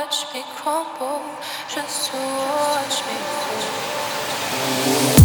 watch me crumble, just to watch me fall.